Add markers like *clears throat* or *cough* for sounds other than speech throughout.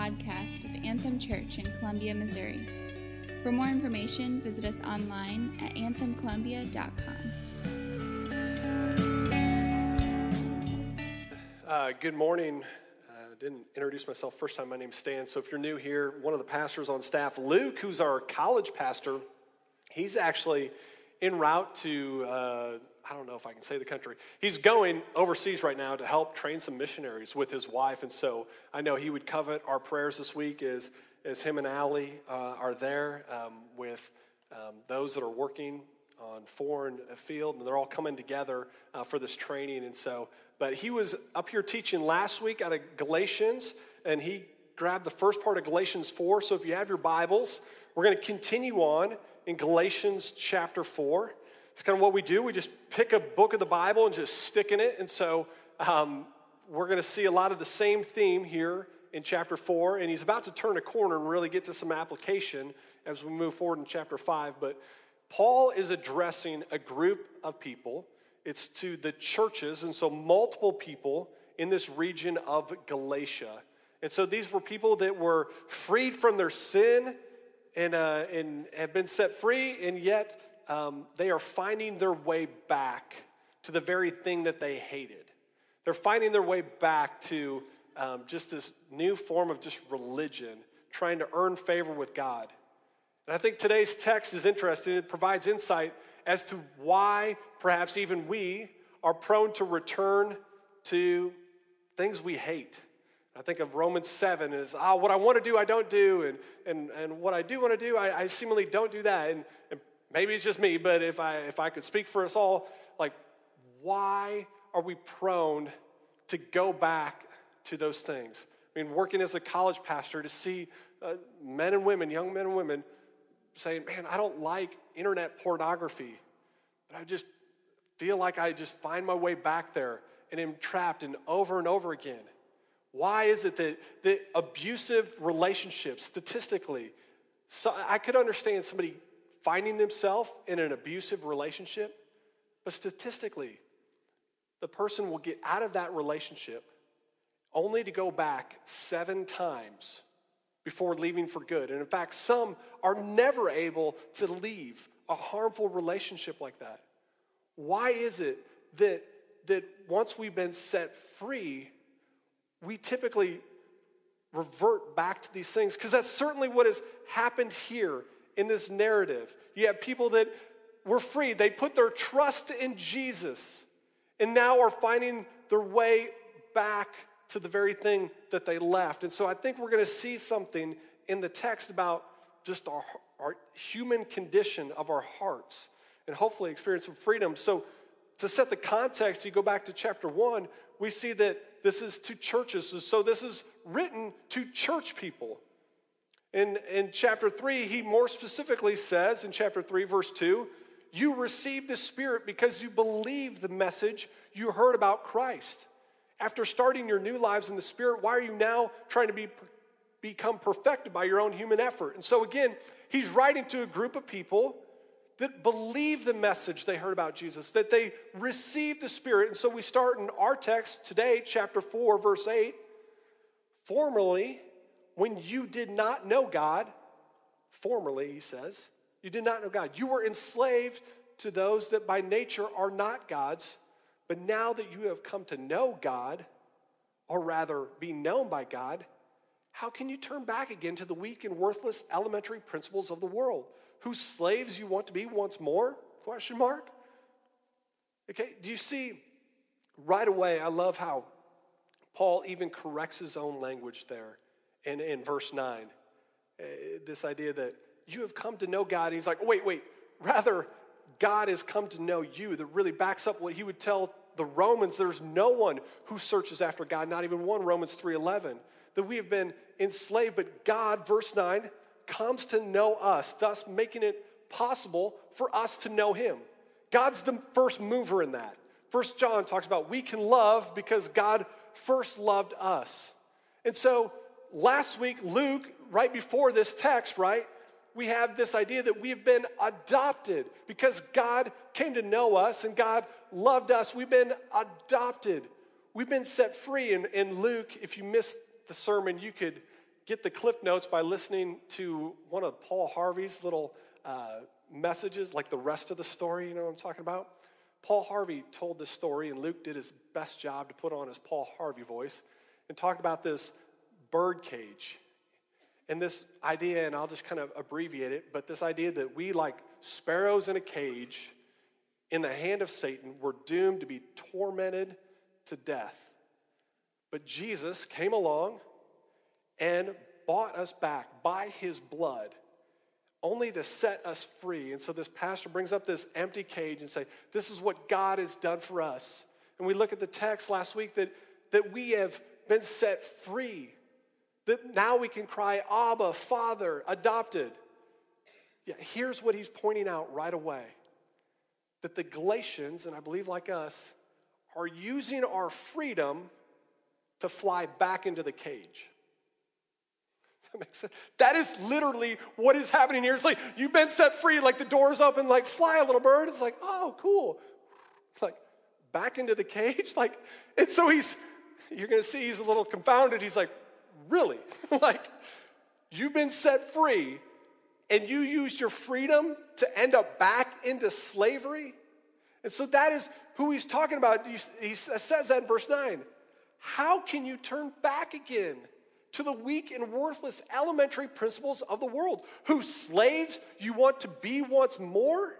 podcast of Anthem Church in Columbia, Missouri. For more information, visit us online at anthemcolumbia.com. Uh, good morning. Uh, didn't introduce myself first time. My name's Stan. So if you're new here, one of the pastors on staff, Luke, who's our college pastor, he's actually en route to uh, I don't know if I can say the country. He's going overseas right now to help train some missionaries with his wife, and so I know he would covet our prayers this week as as him and Allie uh, are there um, with um, those that are working on foreign field, and they're all coming together uh, for this training. And so, but he was up here teaching last week out of Galatians, and he grabbed the first part of Galatians 4. So if you have your Bibles, we're going to continue on in Galatians chapter 4. It's kind of what we do. We just pick a book of the Bible and just stick in it. And so um, we're going to see a lot of the same theme here in chapter 4. And he's about to turn a corner and really get to some application as we move forward in chapter 5. But Paul is addressing a group of people, it's to the churches, and so multiple people in this region of Galatia. And so these were people that were freed from their sin and, uh, and have been set free, and yet um, they are finding their way back to the very thing that they hated. They're finding their way back to um, just this new form of just religion, trying to earn favor with God. And I think today's text is interesting. It provides insight as to why perhaps even we are prone to return to things we hate. I think of Romans 7 as, ah, oh, what I want to do, I don't do, and, and, and what I do want to do, I, I seemingly don't do that. And, and maybe it's just me, but if I, if I could speak for us all, like, why are we prone to go back to those things? I mean, working as a college pastor to see uh, men and women, young men and women, saying, man, I don't like internet pornography, but I just feel like I just find my way back there and am trapped and over and over again. Why is it that, that abusive relationships, statistically, so I could understand somebody finding themselves in an abusive relationship, but statistically, the person will get out of that relationship only to go back seven times before leaving for good. And in fact, some are never able to leave a harmful relationship like that. Why is it that, that once we've been set free, we typically revert back to these things? Because that's certainly what has happened here in this narrative. You have people that were free, they put their trust in Jesus, and now are finding their way back to the very thing that they left. And so I think we're going to see something in the text about just our, our human condition of our hearts and hopefully experience some freedom. So, to set the context, you go back to chapter one, we see that this is to churches. So, this is written to church people. In, in chapter 3, he more specifically says in chapter 3, verse 2, you received the Spirit because you believed the message you heard about Christ. After starting your new lives in the Spirit, why are you now trying to be, become perfected by your own human effort? And so, again, he's writing to a group of people that believe the message they heard about Jesus, that they received the Spirit. And so, we start in our text today, chapter 4, verse 8. Formerly, when you did not know God, formerly, he says, you did not know God. You were enslaved to those that by nature are not gods. But now that you have come to know God, or rather be known by God, how can you turn back again to the weak and worthless elementary principles of the world, whose slaves you want to be once more? Question mark. Okay, do you see right away? I love how Paul even corrects his own language there in, in verse 9. Uh, this idea that you have come to know God. And he's like, wait, wait, rather, God has come to know you. That really backs up what he would tell the Romans. There's no one who searches after God, not even one, Romans 3.11. That we have been enslaved, but God, verse 9, comes to know us, thus making it possible for us to know him. God's the first mover in that. First John talks about we can love because God first loved us. And so last week, Luke, right before this text, right, we have this idea that we've been adopted because God came to know us and God loved us. We've been adopted. We've been set free. And, and Luke, if you missed the sermon, you could get the cliff notes by listening to one of Paul Harvey's little uh, messages, like the rest of the story. You know what I'm talking about? Paul Harvey told this story, and Luke did his best job to put on his Paul Harvey voice and talked about this bird cage. And this idea, and I'll just kind of abbreviate it, but this idea that we, like sparrows in a cage in the hand of Satan, were doomed to be tormented to death. But Jesus came along and bought us back by his blood only to set us free. And so this pastor brings up this empty cage and say, this is what God has done for us. And we look at the text last week that, that we have been set free. That now we can cry, Abba, Father, adopted. Yeah, here's what he's pointing out right away that the Galatians, and I believe like us, are using our freedom to fly back into the cage. Does that make sense? That is literally what is happening here. It's like you've been set free, like the door's open, like fly a little bird. It's like, oh, cool. Like back into the cage. *laughs* Like, and so he's, you're gonna see he's a little confounded. He's like, really? *laughs* like, you've been set free and you used your freedom to end up back into slavery? And so that is who he's talking about. He says that in verse 9. How can you turn back again to the weak and worthless elementary principles of the world, whose slaves you want to be once more?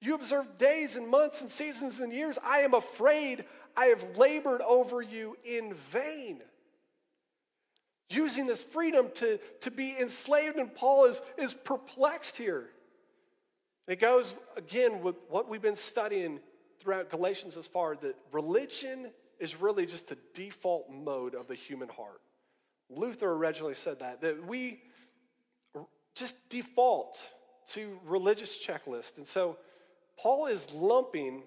You observe days and months and seasons and years. I am afraid I have labored over you in vain. Using this freedom to, to be enslaved, and Paul is, is perplexed here. it goes again with what we've been studying throughout Galatians as far that religion is really just a default mode of the human heart. Luther originally said that, that we just default to religious checklist. And so Paul is lumping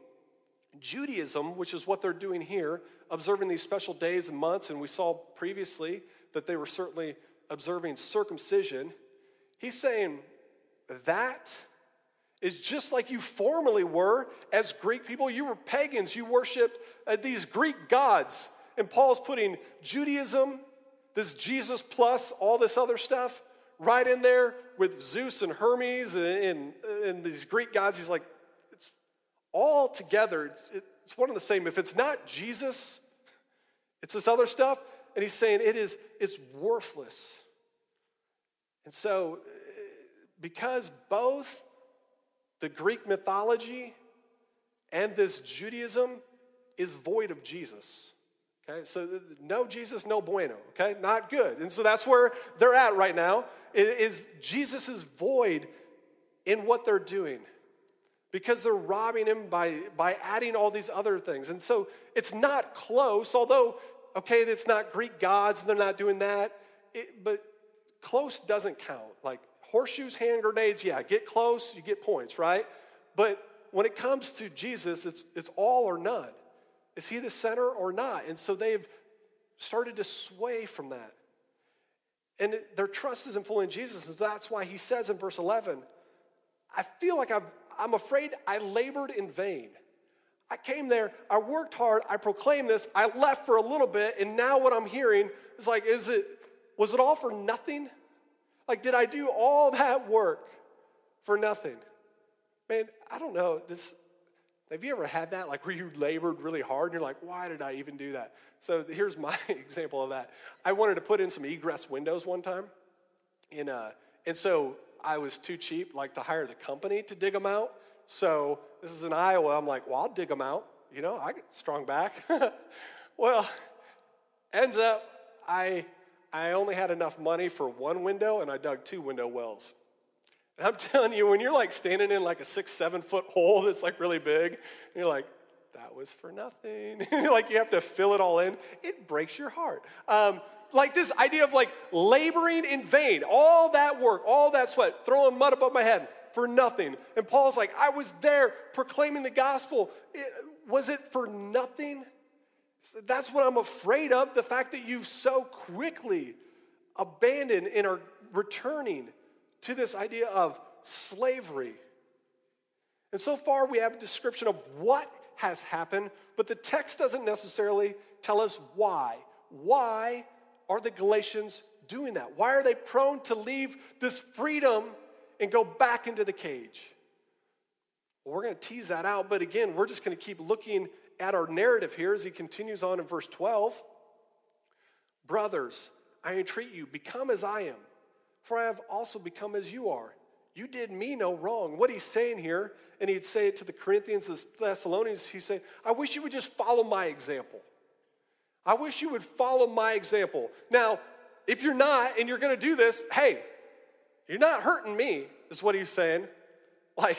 Judaism, which is what they're doing here, observing these special days and months, and we saw previously that they were certainly observing circumcision. He's saying that is just like you formerly were as Greek people. You were pagans, you worshiped uh, these Greek gods. And Paul's putting Judaism, this Jesus plus, all this other stuff, right in there with Zeus and Hermes and, and, and these Greek gods. He's like, all together. It's one and the same. If it's not Jesus, it's this other stuff. And he's saying it is it's worthless. And so, uh, because both the Greek mythology and this Judaism is void of Jesus. Okay, so no Jesus, no bueno. Okay, not good. And so that's where they're at right now. Is Jesus is void in what they're doing because they're robbing him by by adding all these other things. And so it's not close, although okay, it's not Greek gods, and they're not doing that. It, but close doesn't count. Like horseshoes, hand grenades, yeah, get close, you get points, right? But when it comes to Jesus, it's, it's all or none. Is he the center or not? And so they've started to sway from that. And their trust isn't fully in Jesus. And that's why he says in verse 11, I feel like I've, I'm afraid I labored in vain. I came there, I worked hard, I proclaimed this, I left for a little bit, and now what I'm hearing is like, is it, was it all for nothing? Like, did I do all *laughs* that work for nothing? Man, I don't know. This have you ever had that? Like where you labored really hard and you're like, why did I even do that? So here's my *laughs* example of that. I wanted to put in some egress windows one time. And, uh, and so I was too cheap, like to hire the company to dig them out. So this is in Iowa. I'm like, well, I'll dig them out. You know, I get strong back. *laughs* well, ends up I I only had enough money for one window and I dug two window wells. And I'm *laughs* telling you, when you're like standing in like a six, seven foot hole that's like really big, you're like, that was for nothing. *laughs* like you have to fill it all in, it breaks your heart. Um, like this idea of like laboring in vain, all that work, all that sweat, throwing mud above my head for nothing. And Paul's like, I was there proclaiming the gospel. It, was it for nothing? That's what I'm afraid of the fact that you've so quickly abandoned and are returning to this idea of slavery. And so far, we have a description of what has happened, but the text doesn't necessarily tell us why. Why are the Galatians doing that? Why are they prone to leave this freedom and go back into the cage? Well, we're going to tease that out, but again, we're just going to keep looking at our narrative here as he continues on in verse 12. Brothers, I entreat you, become as I am, for I have also become as you are. You did me no wrong. What he's saying here, and he'd say it to the Corinthians, the Thessalonians, he's saying, I wish you would just follow my example. I wish you would follow my example. Now, if you're not and you're going to do this, hey, you're not hurting me, is what he's saying. Like,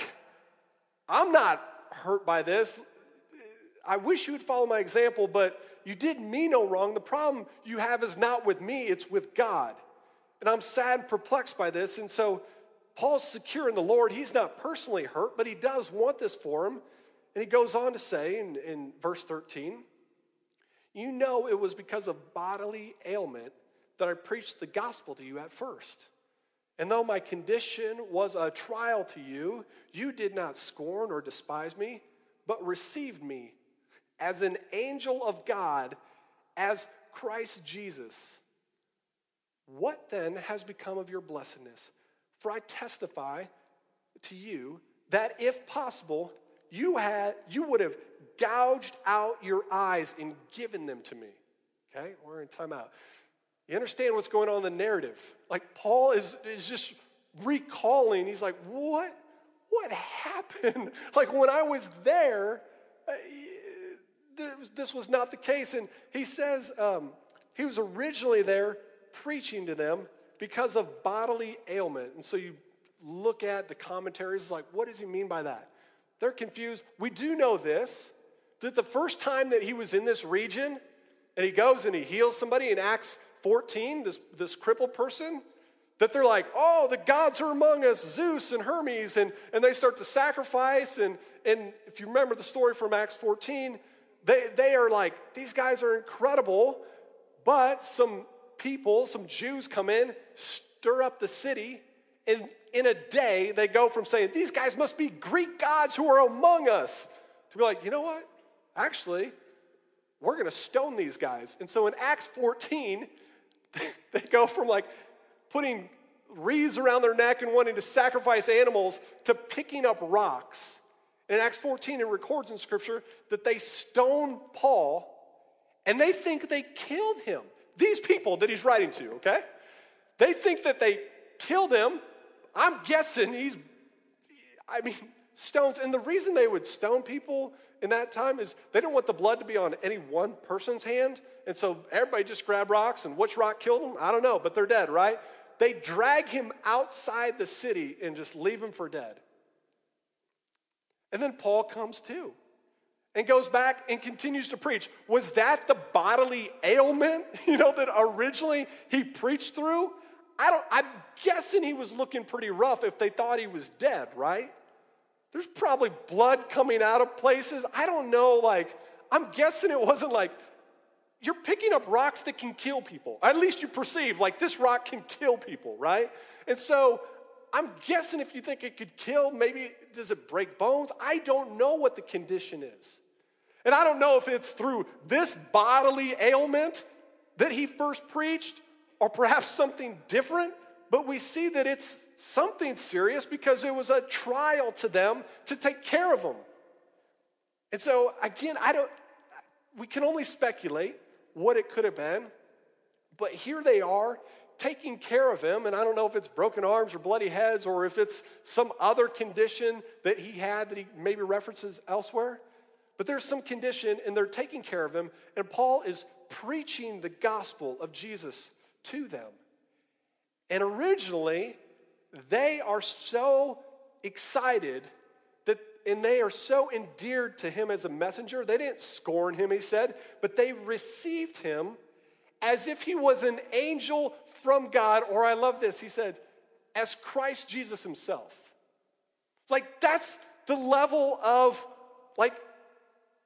I'm not hurt by this. I wish you would follow my example, but you did me no wrong. The problem you have is not with me, it's with God. And I'm sad and perplexed by this. And so Paul's secure in the Lord. He's not personally hurt, but he does want this for him. And he goes on to say in, in verse 13, You know it was because of bodily ailment that I preached the gospel to you at first. And though my condition was a trial to you, you did not scorn or despise me, but received me as an angel of God, as Christ Jesus. What then has become of your blessedness? For I testify to you that if possible, you, had, you would have gouged out your eyes and given them to me. Okay, we're in timeout. You understand what's going on in the narrative? Like Paul is, is just recalling, he's like, what? What happened? *laughs* Like when I was there, uh, this was not the case. And he says um, he was originally there preaching to them because of bodily ailment. And so you look at the commentaries, like, what does he mean by that? They're confused. We do know this that the first time that he was in this region and he goes and he heals somebody in Acts 14, this, this crippled person, that they're like, oh, the gods are among us, Zeus and Hermes, and, and they start to sacrifice. And, and if you remember the story from Acts 14, they, they are like, these guys are incredible, but some people, some Jews come in, stir up the city, and in a day they go from saying, these guys must be Greek gods who are among us, to be like, you know what? Actually, we're going to stone these guys. And so in Acts 14, *laughs* they go from like putting wreaths around their neck and wanting to sacrifice animals to picking up rocks. In Acts 14, it records in Scripture that they stone Paul and they think they killed him. These people that he's writing to, okay? They think that they killed him. I'm guessing he's, I mean, stones. And the reason they would stone people in that time is they don't want the blood to be on any one person's hand. And so everybody just grab rocks, and which rock killed them? I don't know, but they're dead, right? They drag him outside the city and just leave him for dead. And then Paul comes to and goes back and continues to preach. Was that the bodily ailment, *laughs* you know, that originally he preached through? I don't, I'm guessing he was looking pretty rough if they thought he was dead, right? There's probably blood coming out of places. I don't know, like, I'm guessing it wasn't like you're picking up rocks that can kill people. At least you perceive, like, this rock can kill people, right? And so I'm guessing if you think it could kill, maybe does it break bones? I don't know what the condition is. And I don't know if it's through this bodily ailment that he first preached or perhaps something different, but we see that it's something serious because it was a trial to them to take care of them. And so, again, I don't, we can only speculate what it could have been, but here they are taking care of him. And I don't know if it's broken arms or bloody heads or if it's some other condition that he had that he maybe references elsewhere. But there's some condition and they're taking care of him. And Paul is preaching the gospel of Jesus to them. And originally, they are so excited that, and they are so endeared to him as a messenger. They didn't scorn him, he said, but they received him as if he was an angel from God, or I love this, he said, as Christ Jesus himself. Like that's the level of like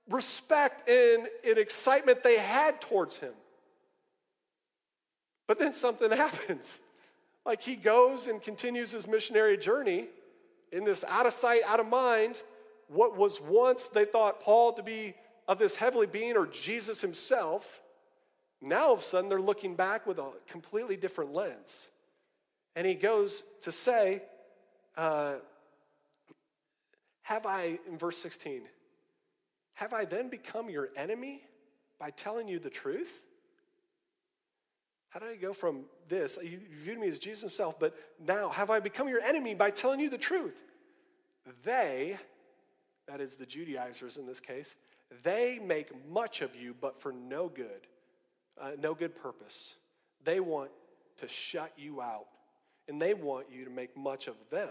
respect and, and excitement they had towards him. But then something *laughs* happens. Like he goes and continues his missionary journey in this out of sight, out of mind. What was once they thought Paul to be of this heavenly being or Jesus himself Now, all of a sudden, they're looking back with a completely different lens. And he goes to say, uh, Have I, in verse 16, have I then become your enemy by telling you the truth? How did I go from this? You viewed me as Jesus himself, but now have I become your enemy by telling you the truth? They, that is the Judaizers in this case, they make much of you, but for no good, uh, no good purpose. They want to shut you out, and they want you to make much of them.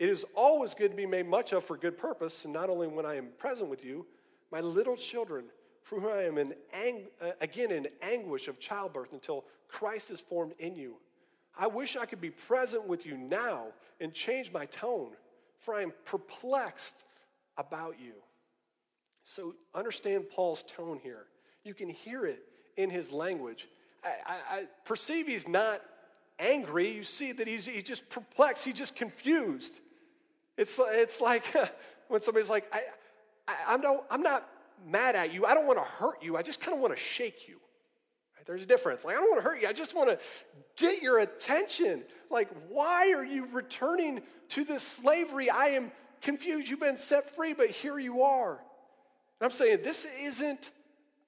It is always good to be made much of for good purpose, and not only when I am present with you, my little children, for whom I am in ang- uh, again in anguish of childbirth until Christ is formed in you. I wish I could be present with you now and change my tone, for I am perplexed about you. So understand Paul's tone here. You can hear it in his language. I, I, I perceive he's not angry. You see that he's, he's just perplexed, he's just confused. It's, it's like *laughs* when somebody's like, I, I, I'm, no, I'm not mad at you. I don't want to hurt you. I just kind of want to shake you. Right? There's a difference. Like, I don't want to hurt you. I just want to get your attention. Like, why are you returning to this slavery? I am confused. You've been set free, but here you are. And I'm saying this isn't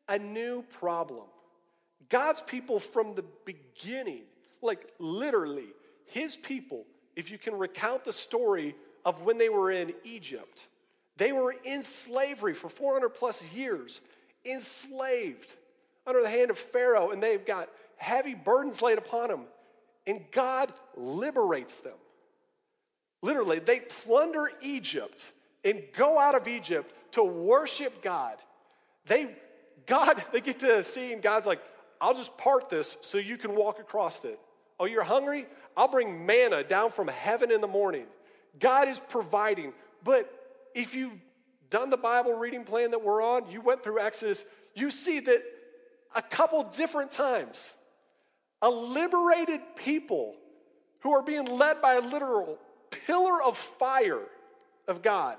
a new problem. God's people from the beginning, like literally, his people, if you can recount the story of when they were in Egypt, they were in slavery for 400 plus years, enslaved under the hand of Pharaoh, and they've got heavy burdens laid upon them. And God liberates them. Literally, they plunder Egypt and go out of Egypt to worship God. They, God, *laughs* they get to see, and God's like, I'll just part this so you can walk across it. Oh, you're hungry? I'll bring manna down from heaven in the morning. God is providing. But if you've done the Bible reading plan that we're on, you went through Exodus, you see that a couple different times, a liberated people who are being led by a literal pillar of fire of God,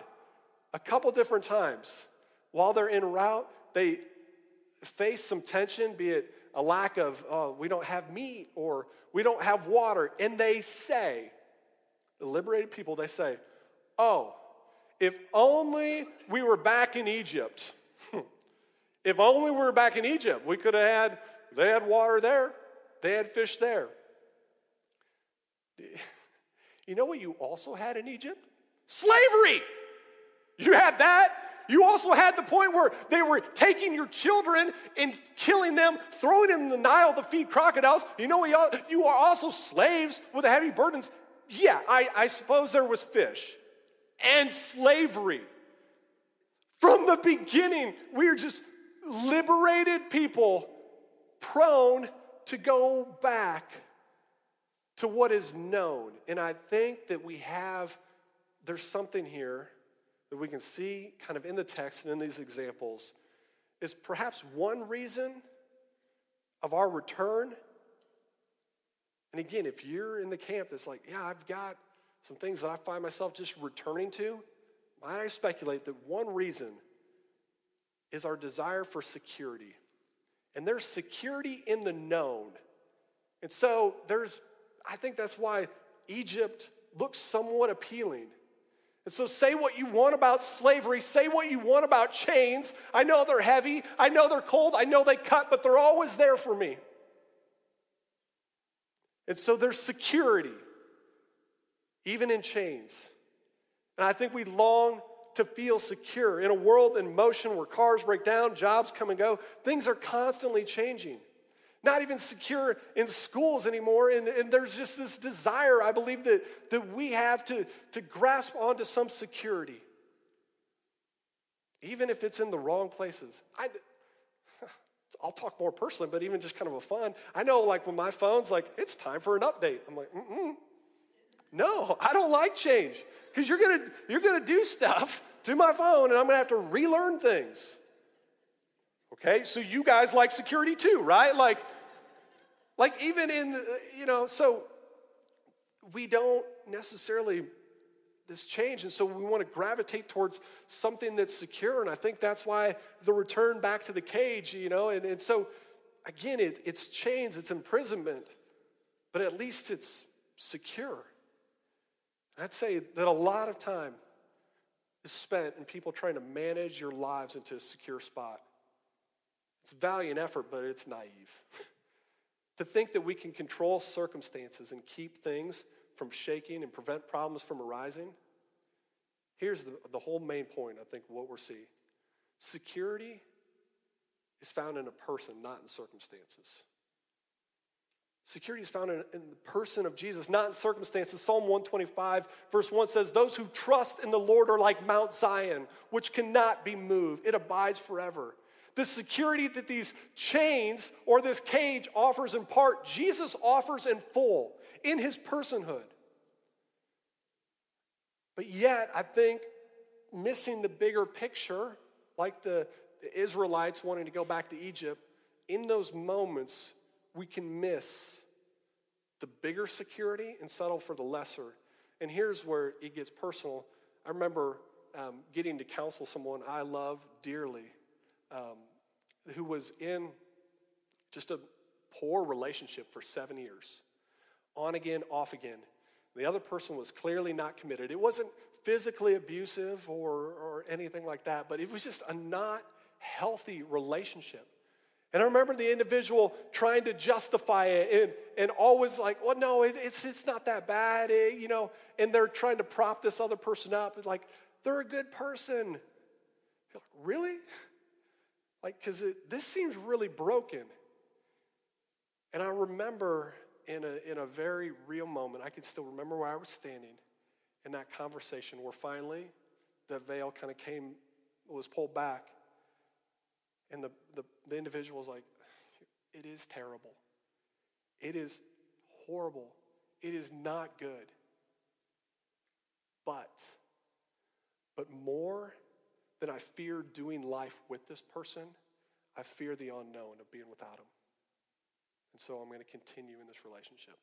a couple different times, while they're en route, they face some tension, be it a lack of, oh, we don't have meat or we don't have water. And they say, the liberated people, they say, oh, if only we were back in Egypt. *laughs* if only we were back in Egypt, we could have had, they had water there, they had fish there. *laughs* You know what you also had in Egypt? Slavery. You had that. You also had the point where they were taking your children and killing them, throwing them in the Nile to feed crocodiles. You know, you are also slaves with heavy burdens. Yeah, I, I suppose there was fish and slavery. From the beginning, we are just liberated people prone to go back to what is known. And I think that we have, there's something here that we can see kind of in the text and in these examples is perhaps one reason of our return. And again, if you're in the camp that's like, yeah, I've got some things that I find myself just returning to, might I speculate that one reason is our desire for security. And there's security in the known. And so there's, I think that's why Egypt looks somewhat appealing. And so say what you want about slavery, say what you want about chains. I know they're heavy, I know they're cold, I know they cut, but they're always there for me. And so there's security even in chains. And I think we long to feel secure in a world in motion where cars break down, jobs come and go. Things are constantly changing. Not even secure in schools anymore. And, and there's just this desire, I believe, that, that we have to, to grasp onto some security. Even if it's in the wrong places. I, *laughs* I'll talk more personally, but even just kind of a fun. I know, like, when my phone's like, it's time for an update. I'm like, mm no, I don't like change because you're gonna you're gonna do stuff *laughs* to my phone, and I'm gonna have to relearn things. Okay, so you guys like security too, right? Like, like even in uh, you know, so we don't necessarily this change, and so we want to gravitate towards something that's secure, and I think that's why the return back to the cage, you know, and, and so again, it, it's chains, it's imprisonment, but at least it's secure. I'd say that a lot of time is spent in people trying to manage your lives into a secure spot. It's valiant effort, but it's naive. *laughs* to think that we can control circumstances and keep things from shaking and prevent problems from arising. Here's the, the whole main point, I think, what we're seeing security is found in a person, not in circumstances. Security is found in, in, the person of Jesus, not in circumstances. Psalm 125, verse 1 says, Those who trust in the Lord are like Mount Zion, which cannot be moved, it abides forever. The security that these chains or this cage offers in part, Jesus offers in full in his personhood. But yet, I think missing the bigger picture, like the, the Israelites wanting to go back to Egypt, in those moments, we can miss the bigger security and settle for the lesser. And here's where it gets personal. I remember um, getting to counsel someone I love dearly um, who was in just a poor relationship for seven years, on again, off again. The other person was clearly not committed. It wasn't physically abusive or, or anything like that, but it was just a not healthy relationship. And I remember the individual trying to justify it and, and always like, well, no, it, it's, it's not that bad, it, you know, and they're trying to prop this other person up. It's like, they're a good person. Like, really? *laughs* Like, because this seems really broken. And I remember in a, in a very real moment, I can still remember where I was standing in that conversation where finally the veil kind of came, was pulled back. And the, the, the individual was like, It is terrible. It is horrible. It is not good. But, but more than I fear doing life with this person, I fear the unknown of being without him. And so I'm going to continue in this relationship.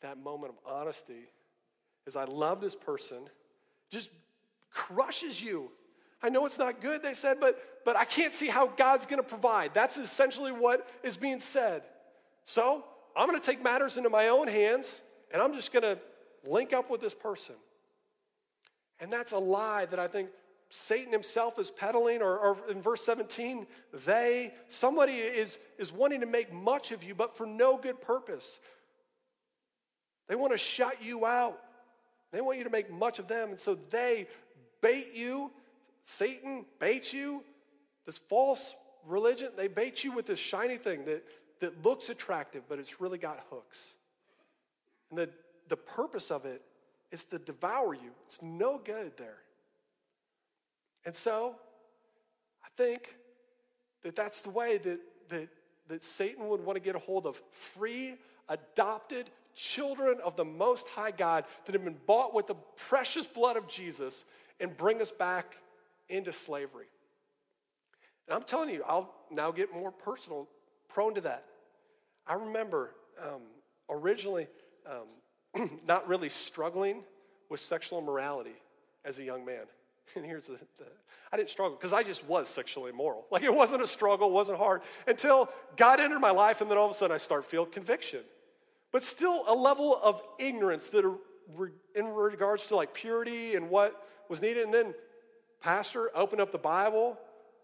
That moment of honesty, as I love this person, just crushes you. I know it's not good, they said, but, but I can't see how God's going to provide. That's essentially what is being said. So I'm going to take matters into my own hands, and I'm just going to link up with this person. And that's a lie that I think Satan himself is peddling, or, or, in verse 17, they, somebody is, is wanting to make much of you, but for no good purpose. They want to shut you out. They want you to make much of them. And so they bait you. Satan baits you. This false religion, they bait you with this shiny thing that, that looks attractive, but it's really got hooks. And the, the purpose of it is to devour you. It's no good there. And so, I think that that's the way that, that, that Satan would want to get a hold of free, adopted children of the Most High God that have been bought with the precious blood of Jesus and bring us back into slavery. And I'm telling you, I'll now get more personal, prone to that. I remember um, originally um, *clears throat* not really struggling with sexual immorality as a young man. *laughs* And here's the, the I didn't struggle because I just was sexually immoral. Like it wasn't a struggle, it wasn't hard until God entered my life, and then all of a sudden I start feeling conviction. But still a level of ignorance that in regards to like purity and what was needed. And then pastor opened up the Bible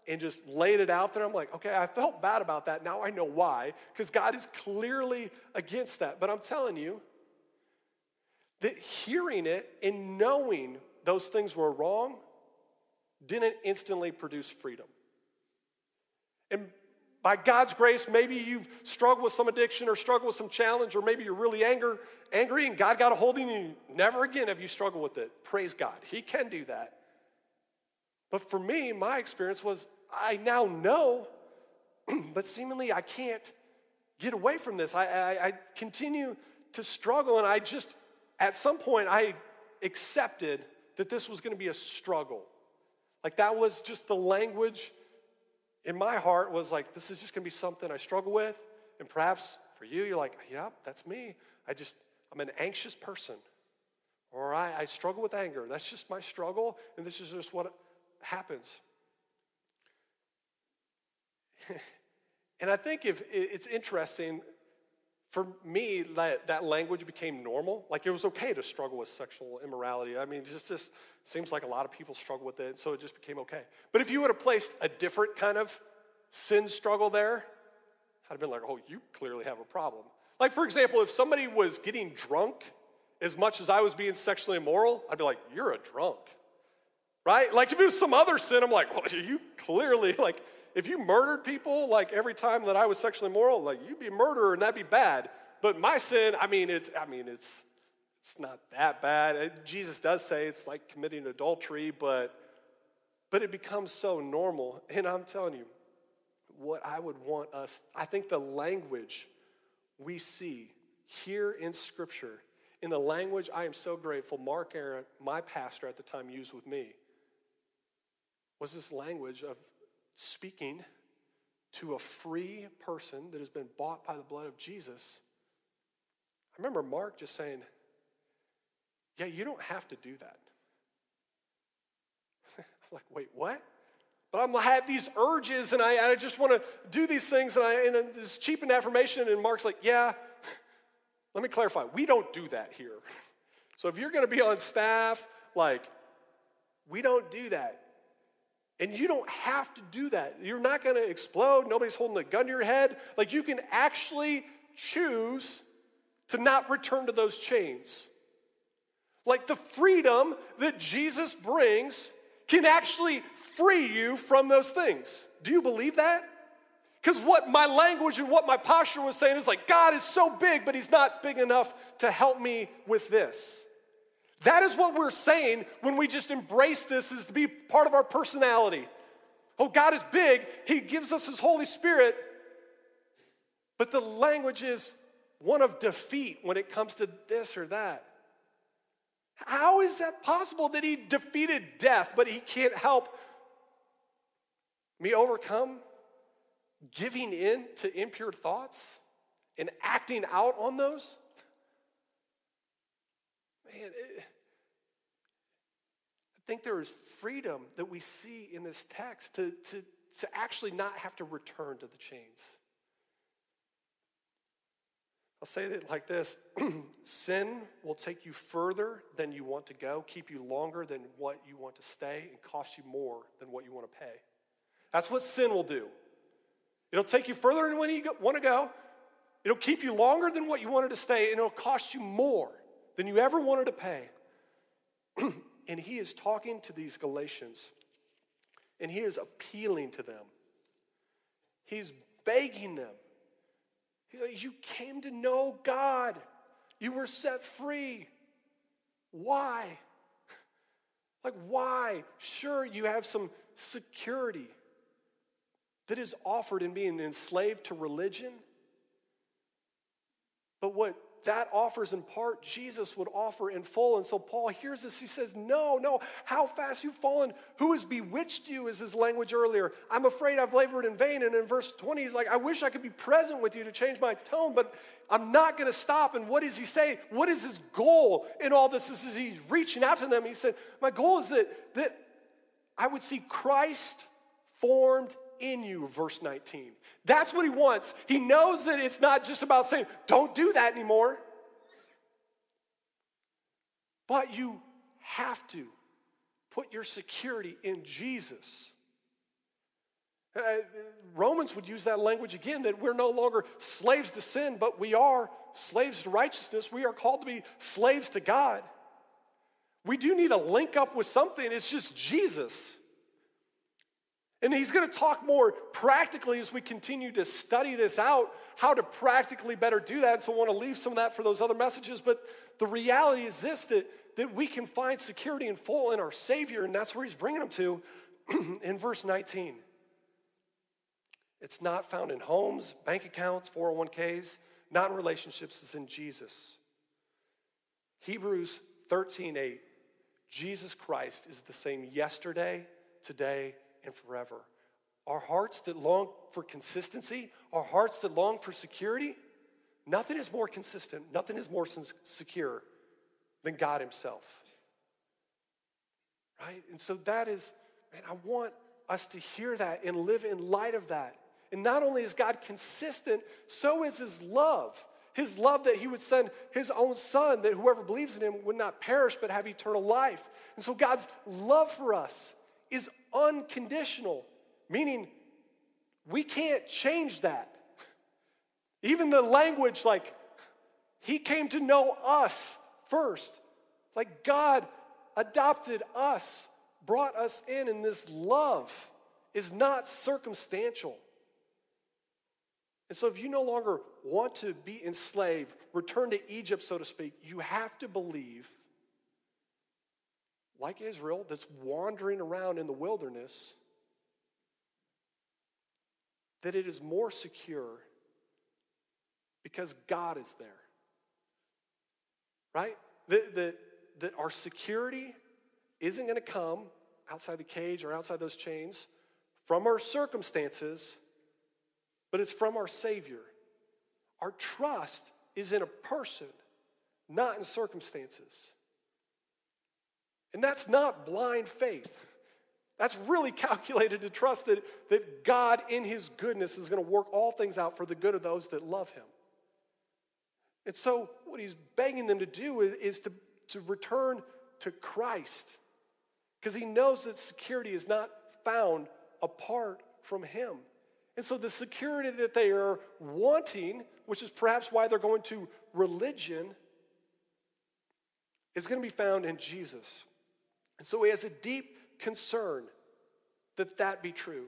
and just laid it out there. I'm like, okay, I felt bad about that. Now I know why, because God is clearly against that. But I'm telling you, that hearing it and knowing those things were wrong didn't instantly produce freedom. And by God's grace, maybe you've struggled with some addiction or struggled with some challenge, or maybe you're really anger, angry and God got a hold of you. Never again have you struggled with it. Praise God. He can do that. But for me, my experience was I now know, *clears throat* but seemingly I can't get away from this. I, I, I continue to struggle, and I just at some point, I accepted that this was going to be a struggle. Like that was just the language in my heart was like, this is just going to be something I struggle with. And perhaps for you, you're like, yep, that's me. I just, I'm an anxious person. Or I, I struggle with anger. That's just my struggle, and this is just what happens. *laughs* And I think if it's interesting for me that, that language became normal. Like it was okay to struggle with sexual immorality. I mean, it just, just seems like a lot of people struggle with it, so it just became okay. But if you would have placed a different kind of sin struggle there, I'd have been like, oh, you clearly have a problem. Like, for example, if somebody was getting drunk as much as I was being sexually immoral, I'd be like, you're a drunk. Right? Like, if it was some other sin, I'm like, *laughs* well, you clearly, like, if you murdered people, like every time that I was sexually immoral, like, you'd be a murderer and that'd be bad. But my sin, I mean, it's, I mean, it's, it's not that bad. Jesus does say it's like committing adultery, but, but it becomes so normal. And I'm telling you, what I would want us, I think the language we see here in Scripture, in the language I am so grateful Mark Aaron, my pastor at the time, used with me, was this language of speaking to a free person that has been bought by the blood of Jesus. I remember Mark just saying, Yeah, you don't have to do that. *laughs* I'm like, Wait, what? But I'm, I have these urges and I, I just want to do these things and, I, and this cheapened affirmation. And Mark's like, Yeah, *laughs* let me clarify. We don't do that here. *laughs* So if you're going to be on staff, like, we don't do that. And you don't have to do that. You're not going to explode. Nobody's holding a gun to your head. Like, you can actually choose to not return to those chains. Like, the freedom that Jesus brings can actually free you from those things. Do you believe that? Because what my language and what my posture was saying is like, God is so big, but He's not big enough to help me with this. That is what we're saying when we just embrace this as to be part of our personality. Oh, God is big, He gives us His Holy Spirit, but the language is one of defeat when it comes to this or that. How is that possible that He defeated death, but He can't help me overcome giving in to impure thoughts and acting out on those? Man, it, I think there is freedom that we see in this text to, to, to actually not have to return to the chains. I'll say it like this *clears throat* Sin will take you further than you want to go, keep you longer than what you want to stay, and cost you more than what you want to pay. That's what sin will do. It'll take you further than when you want to go, it'll keep you longer than what you wanted to stay, and it'll cost you more than you ever wanted to pay. *clears throat* and he is talking to these Galatians, and he is appealing to them. He's begging them. He's like, You came to know God, you were set free. Why? *laughs* Like, why? Sure, you have some security that is offered in being enslaved to religion. But what that offers in part, Jesus would offer in full. And so Paul hears this. He says, No, no, how fast you've fallen. Who has bewitched you, is his language earlier. I'm afraid I've labored in vain. And in verse 20, he's like, I wish I could be present with you to change my tone, but I'm not going to stop. And what does he say? What is his goal in all this? This is he's reaching out to them. He said, My goal is that, that I would see Christ formed in you, verse 19. That's what he wants. He knows that it's not just about saying, don't do that anymore. But you have to put your security in Jesus. Uh, Romans would use that language again that we're no longer slaves to sin, but we are slaves to righteousness. We are called to be slaves to God. We do need to link up with something, it's just Jesus. And he's going to talk more practically as we continue to study this out, how to practically better do that. So I want to leave some of that for those other messages. But the reality is this that, that we can find security and full in our Savior, and that's where he's bringing them to *clears throat* in verse 19. It's not found in homes, bank accounts, 401ks, not in relationships, it's in Jesus. Hebrews 13 8. Jesus Christ is the same yesterday, today, and forever. Our hearts that long for consistency, our hearts that long for security, nothing is more consistent, nothing is more secure than God Himself. Right? And so that is, man, I want us to hear that and live in light of that And not only is God consistent, so is his love. His love that he would send his own son, that whoever believes in him would not perish but have eternal life. And so God's love for us is unconditional, meaning we can't change that. Even the language, like, he came to know us first. Like, God adopted us, brought us in, and this love is not circumstantial. And so, if you no longer want to be enslaved, return to Egypt, so to speak, you have to believe, like Israel, that's wandering around in the wilderness, that it is more secure because God is there. Right? That, that, that our security isn't going to come outside the cage or outside those chains from our circumstances, but it's from our Savior. Our trust is in a person, not in circumstances. And that's not blind faith. That's really *laughs* calculated to trust that, that God, in His goodness, is going to work all things out for the good of those that love Him. And so, what He's begging them to do is, is to, to return to Christ because He knows that security is not found apart from Him. And so, the security that they are wanting, which is perhaps why they're going to religion, is going to be found in Jesus. And so, he has a deep concern that that be true.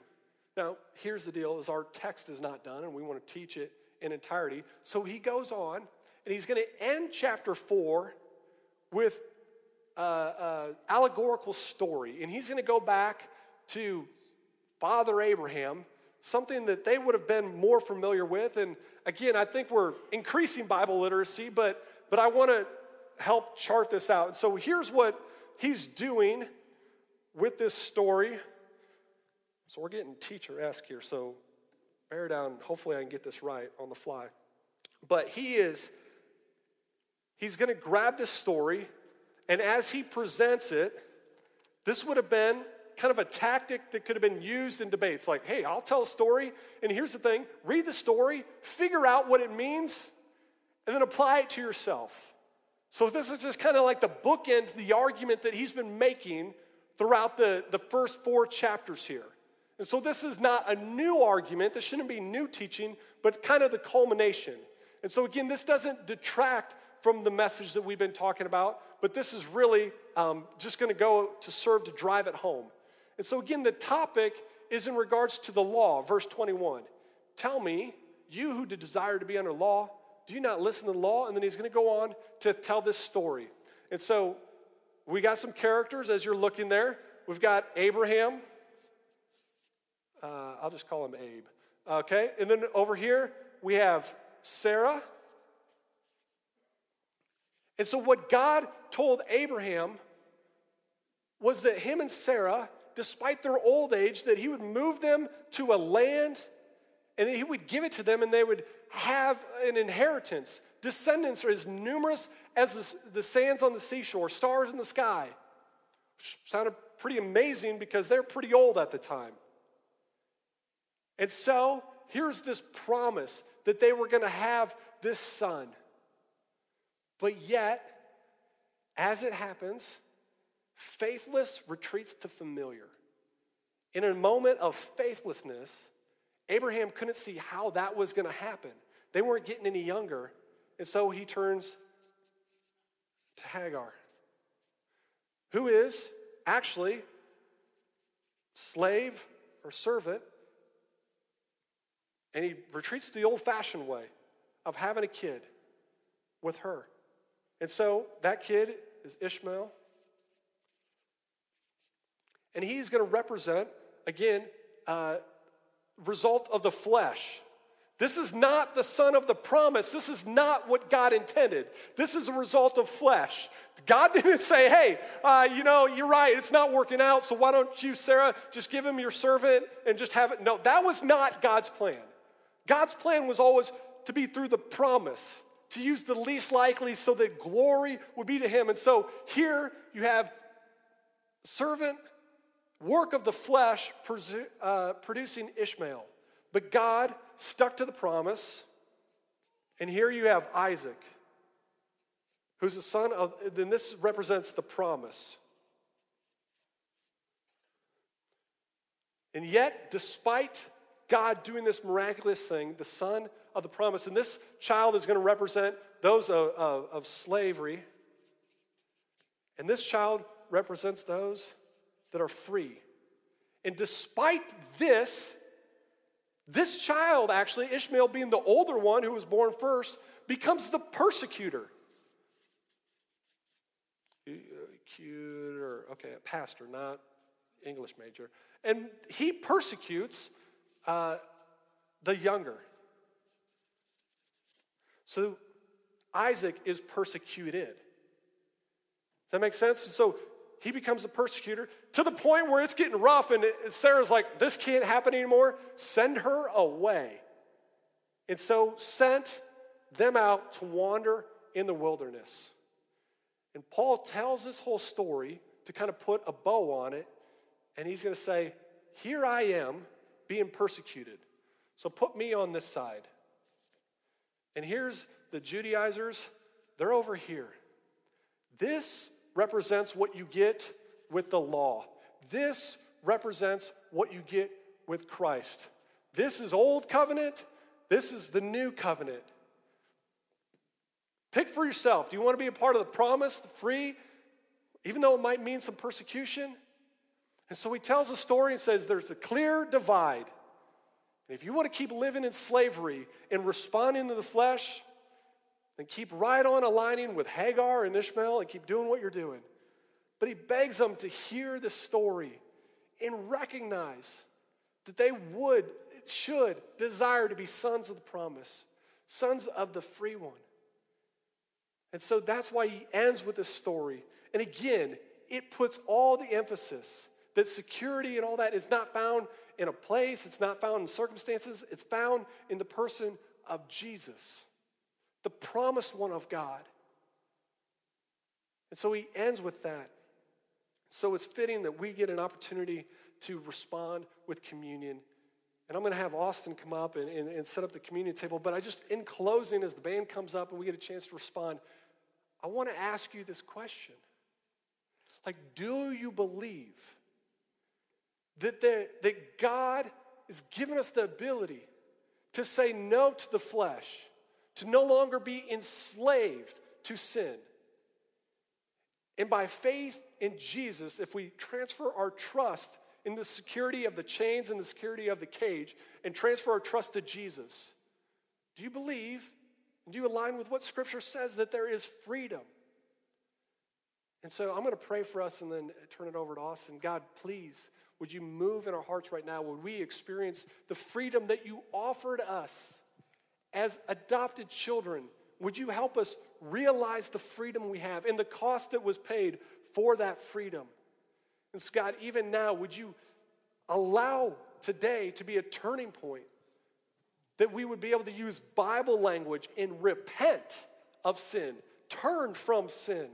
Now, here's the deal: is our text is not done, and we want to teach it in entirety. So he goes on, and he's going to end chapter four with an uh, allegorical story, and he's going to go back to Father Abraham, something that they would have been more familiar with. And again, I think we're increasing Bible literacy, but but I want to help chart this out. And so here's what he's doing with this story. So we're getting teacher-esque here, so bear down. Hopefully I can get this right on the fly. But he is, he's going to grab this story, and as he presents it, this would have been kind of a tactic that could have been used in debates. Like, hey, I'll tell a story, and here's the thing read the story, figure out what it means, and then apply it to yourself. So this is just kind of like the bookend the argument that he's been making throughout the, the first four chapters here. And so this is not a new argument. This shouldn't be new teaching, but kind of the culmination. And so again, this doesn't detract from the message that we've been talking about, but this is really um, just going to go to serve to drive it home. And so again, the topic is in regards to the law, verse 21. Tell me, you who desire to be under law, do you not listen to the law? And then he's going to go on to tell this story. And so we got some characters as you're looking there. We've got Abraham. Uh, I'll just call him Abe. Okay. And then over here, we have Sarah. And so, what God told Abraham was that him and Sarah, despite their old age, that he would move them to a land and he would give it to them and they would have an inheritance. Descendants are as numerous as the, the sands on the seashore, stars in the sky. Which sounded pretty amazing because they're pretty old at the time. And so here's this promise that they were going to have this son. But yet, as it happens, faithless retreats to familiar. In a moment of faithlessness, Abraham couldn't see how that was going to happen. They weren't getting any younger. And so he turns to Hagar, who is actually slave or servant. And he retreats to the old fashioned way of having a kid with her. And so that kid is Ishmael. And he's going to represent, again, uh, result of the flesh. This is not the son of the promise. This is not what God intended. This is a result of flesh. God *laughs* didn't say, hey, uh, you know, you're right, it's not working out, so why don't you, Sarah, just give him your servant and just have it? No, that was not God's plan. God's plan was always to be through the promise, to use the least likely so that glory would be to him. And so here you have servant, work of the flesh, uh, producing Ishmael. But God stuck to the promise. And here you have Isaac, who's the son of, then this represents the promise. And yet, despite God doing this miraculous thing, the son of the promise, and this child is going to represent those of, of, of slavery, and this child represents those that are free. And despite this, this child, actually, Ishmael being the older one who was born first, becomes the persecutor. Cuter, okay, a pastor, not English major. And he persecutes uh, the younger. So Isaac is persecuted. Does that make sense? So he becomes a persecutor to the point where it's getting rough, and Sarah's like, This can't happen anymore. Send her away. And so sent them out to wander in the wilderness. And Paul tells this whole story to kind of put a bow on it, and he's going to say, Here I am being persecuted. So put me on this side. And here's the Judaizers, they're over here. This represents what you get with the law. This represents what you get with Christ. This is old covenant. This is the new covenant. Pick for yourself. Do you want to be a part of the promise, the free, even though it might mean some persecution? And so he tells a story and says there's a clear divide. And if you want to keep living in slavery and responding to the flesh, and keep right on aligning with Hagar and Ishmael and keep doing what you're doing. But he begs them to hear the story and recognize that they would, should desire to be sons of the promise, sons of the free one. And so that's why he ends with this story. And again, it puts all the emphasis that security and all that is not found in a place, it's not found in circumstances, it's found in the person of Jesus the promised one of God. And so he ends with that. So it's fitting that we get an opportunity to respond with communion. And I'm going to have Austin come up and, and, and, set up the communion table. But I just, in closing, as the band comes up and we get a chance to respond, I want to ask you this question. Like, do you believe that, there, that God is giving us the ability to say no to the flesh to no longer be enslaved to sin. And by faith in Jesus, if we transfer our trust in the security of the chains and the security of the cage and transfer our trust to Jesus, do you believe? Do you align with what Scripture says that there is freedom? And so I'm going to pray for us and then turn it over to Austin. God, please, would you move in our hearts right now? Would we experience the freedom that you offered us? As adopted children, would you help us realize the freedom we have and the cost that was paid for that freedom? And God, even now, would you allow today to be a turning point that we would be able to use Bible language and repent of sin, turn from sin,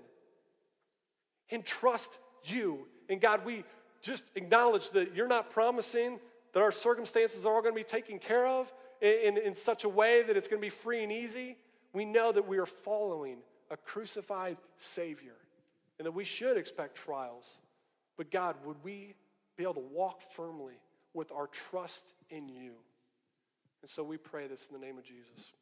and trust you. And God, we just acknowledge that you're not promising that our circumstances are all going to be taken care of, in, in such a way that it's going to be free and easy, we know that we are following a crucified Savior and that we should expect trials. But God, would we be able to walk firmly with our trust in you? And so we pray this in the name of Jesus.